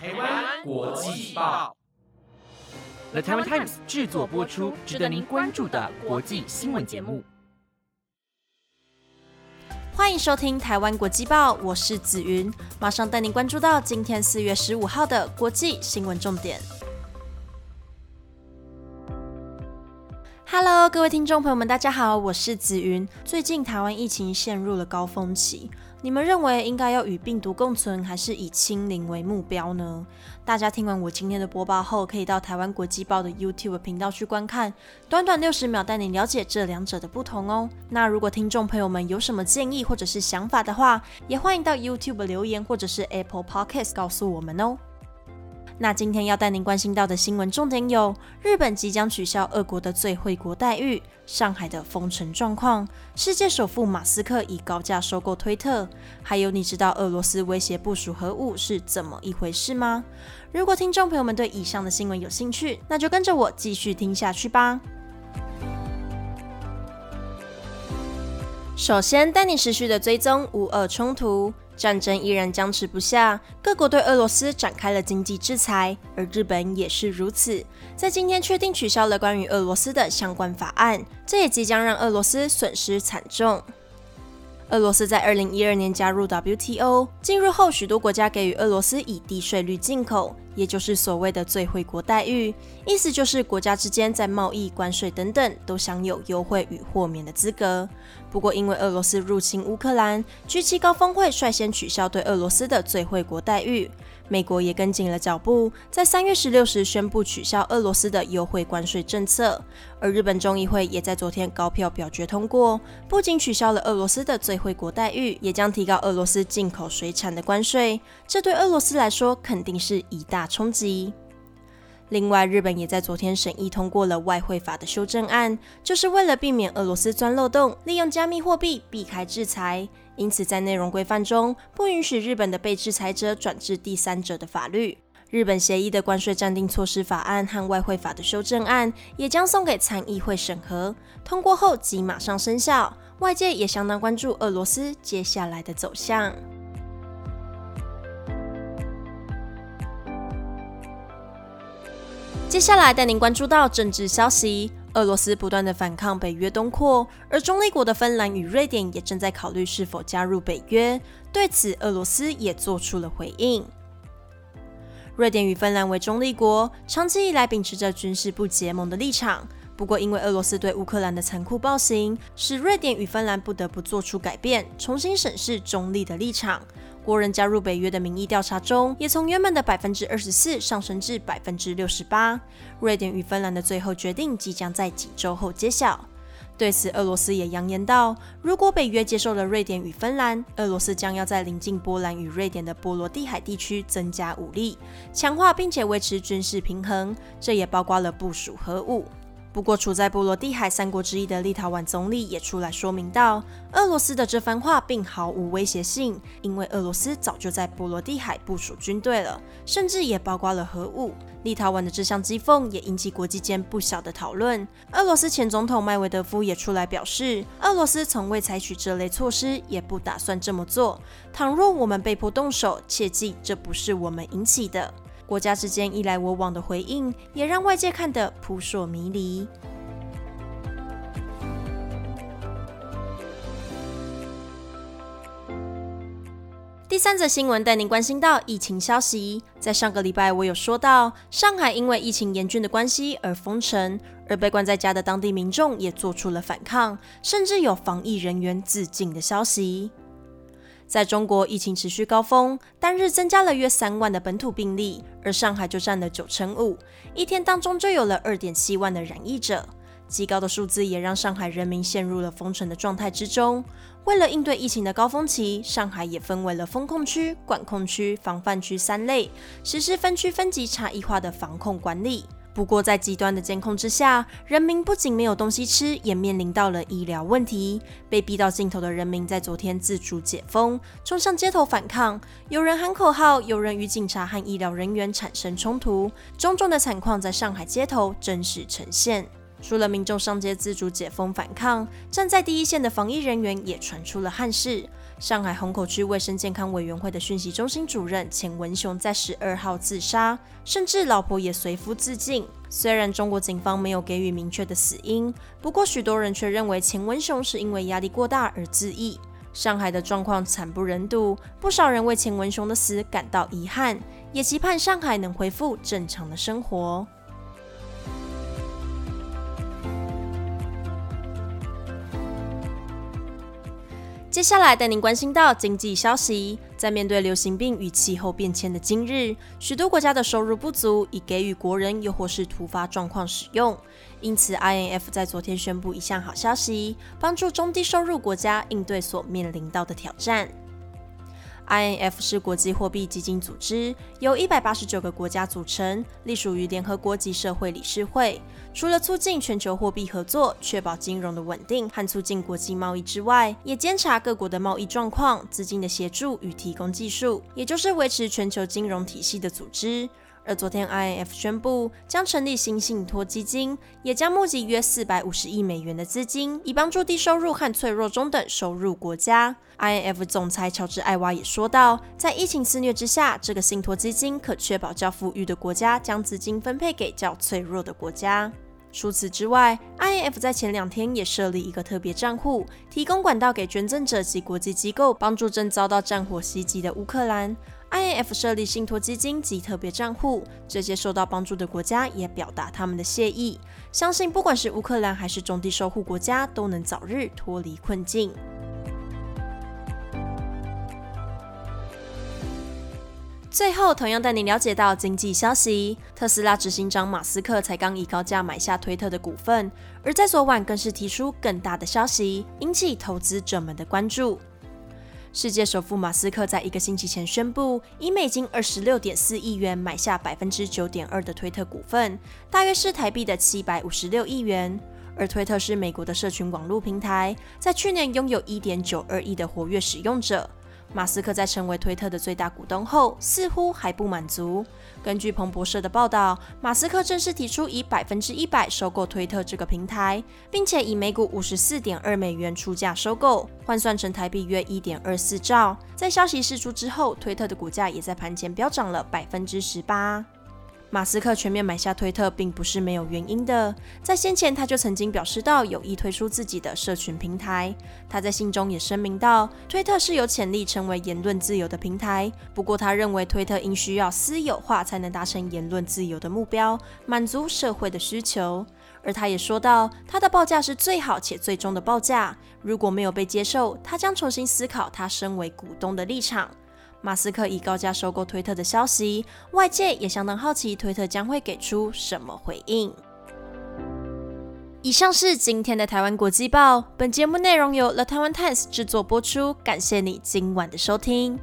台湾国际报，The Taiwan Times 制作播出，值得您关注的国际新闻节目。欢迎收听台湾国际报，我是紫云，马上带您关注到今天四月十五号的国际新闻重点。Hello，各位听众朋友们，大家好，我是紫云。最近台湾疫情陷入了高峰期，你们认为应该要与病毒共存，还是以清零为目标呢？大家听完我今天的播报后，可以到台湾国际报的 YouTube 频道去观看，短短六十秒带你了解这两者的不同哦。那如果听众朋友们有什么建议或者是想法的话，也欢迎到 YouTube 留言或者是 Apple Podcast 告诉我们哦。那今天要带您关心到的新闻重点有：日本即将取消俄国的最惠国待遇，上海的封城状况，世界首富马斯克以高价收购推特，还有你知道俄罗斯威胁部署核武是怎么一回事吗？如果听众朋友们对以上的新闻有兴趣，那就跟着我继续听下去吧。首先带你持续的追踪乌俄冲突。战争依然僵持不下，各国对俄罗斯展开了经济制裁，而日本也是如此。在今天确定取消了关于俄罗斯的相关法案，这也即将让俄罗斯损失惨重。俄罗斯在二零一二年加入 WTO，进入后许多国家给予俄罗斯以低税率进口，也就是所谓的最惠国待遇，意思就是国家之间在贸易、关税等等都享有优惠与豁免的资格。不过因为俄罗斯入侵乌克兰，G7 高峰会率先取消对俄罗斯的最惠国待遇。美国也跟紧了脚步，在三月十六时宣布取消俄罗斯的优惠关税政策，而日本众议会也在昨天高票表决通过，不仅取消了俄罗斯的最惠国待遇，也将提高俄罗斯进口水产的关税，这对俄罗斯来说肯定是一大冲击。另外，日本也在昨天审议通过了外汇法的修正案，就是为了避免俄罗斯钻漏洞，利用加密货币避开制裁。因此，在内容规范中不允许日本的被制裁者转至第三者的法律。日本协议的关税暂定措施法案和外汇法的修正案也将送给参议会审核，通过后即马上生效。外界也相当关注俄罗斯接下来的走向。接下来带您关注到政治消息。俄罗斯不断的反抗北约东扩，而中立国的芬兰与瑞典也正在考虑是否加入北约。对此，俄罗斯也做出了回应。瑞典与芬兰为中立国，长期以来秉持着军事不结盟的立场。不过，因为俄罗斯对乌克兰的残酷暴行，使瑞典与芬兰不得不做出改变，重新审视中立的立场。国人加入北约的民意调查中，也从原本的百分之二十四上升至百分之六十八。瑞典与芬兰的最后决定即将在几周后揭晓。对此，俄罗斯也扬言道：如果北约接受了瑞典与芬兰，俄罗斯将要在临近波兰与瑞典的波罗的海地区增加武力，强化并且维持军事平衡。这也包括了部署核武。不过，处在波罗的海三国之一的立陶宛总理也出来说明道，俄罗斯的这番话并毫无威胁性，因为俄罗斯早就在波罗的海部署军队了，甚至也包括了核武。立陶宛的这项讥讽也引起国际间不小的讨论。俄罗斯前总统麦维德夫也出来表示，俄罗斯从未采取这类措施，也不打算这么做。倘若我们被迫动手，切记这不是我们引起的。国家之间你来我往的回应，也让外界看得扑朔迷离。第三则新闻带您关心到疫情消息。在上个礼拜，我有说到上海因为疫情严峻的关系而封城，而被关在家的当地民众也做出了反抗，甚至有防疫人员自尽的消息。在中国疫情持续高峰，单日增加了约三万的本土病例，而上海就占了九成五，一天当中就有了二点七万的染疫者。极高的数字也让上海人民陷入了封城的状态之中。为了应对疫情的高峰期，上海也分为了封控区、管控区、防范区三类，实施分区分级差异化的防控管理。不过，在极端的监控之下，人民不仅没有东西吃，也面临到了医疗问题。被逼到尽头的人民在昨天自主解封，冲上街头反抗，有人喊口号，有人与警察和医疗人员产生冲突，种种的惨况在上海街头真实呈现。除了民众上街自主解封反抗，站在第一线的防疫人员也传出了憾事。上海虹口区卫生健康委员会的讯息中心主任钱文雄在十二号自杀，甚至老婆也随夫自尽。虽然中国警方没有给予明确的死因，不过许多人却认为钱文雄是因为压力过大而自缢。上海的状况惨不忍睹，不少人为钱文雄的死感到遗憾，也期盼上海能恢复正常的生活。接下来带您关心到经济消息，在面对流行病与气候变迁的今日，许多国家的收入不足，以给予国人又或是突发状况使用。因此，INF 在昨天宣布一项好消息，帮助中低收入国家应对所面临到的挑战。INF 是国际货币基金组织，由一百八十九个国家组成，隶属于联合国及社会理事会。除了促进全球货币合作、确保金融的稳定和促进国际贸易之外，也监察各国的贸易状况、资金的协助与提供技术，也就是维持全球金融体系的组织。而昨天，INF 宣布将成立新信托基金，也将募集约四百五十亿美元的资金，以帮助低收入和脆弱中等收入国家。INF 总裁乔治·艾娃也说道，在疫情肆虐之下，这个信托基金可确保较富裕的国家将资金分配给较脆弱的国家。除此之外，INF 在前两天也设立一个特别账户，提供管道给捐赠者及国际机构，帮助正遭到战火袭击的乌克兰。INF 设立信托基金及特别账户，这些受到帮助的国家也表达他们的谢意，相信不管是乌克兰还是中低收入国家，都能早日脱离困境。最后，同样带你了解到经济消息：特斯拉执行长马斯克才刚以高价买下推特的股份，而在昨晚更是提出更大的消息，引起投资者们的关注。世界首富马斯克在一个星期前宣布，以美金二十六点四亿元买下百分之九点二的推特股份，大约是台币的七百五十六亿元。而推特是美国的社群网络平台，在去年拥有一点九二亿的活跃使用者。马斯克在成为推特的最大股东后，似乎还不满足。根据彭博社的报道，马斯克正式提出以百分之一百收购推特这个平台，并且以每股五十四点二美元出价收购，换算成台币约一点二四兆。在消息释出之后，推特的股价也在盘前飙涨了百分之十八。马斯克全面买下推特，并不是没有原因的。在先前，他就曾经表示到有意推出自己的社群平台。他在信中也声明到，推特是有潜力成为言论自由的平台。不过，他认为推特应需要私有化才能达成言论自由的目标，满足社会的需求。而他也说到，他的报价是最好且最终的报价。如果没有被接受，他将重新思考他身为股东的立场。马斯克以高价收购推特的消息，外界也相当好奇推特将会给出什么回应。以上是今天的台湾国际报，本节目内容由 The Taiwan Times 制作播出，感谢你今晚的收听。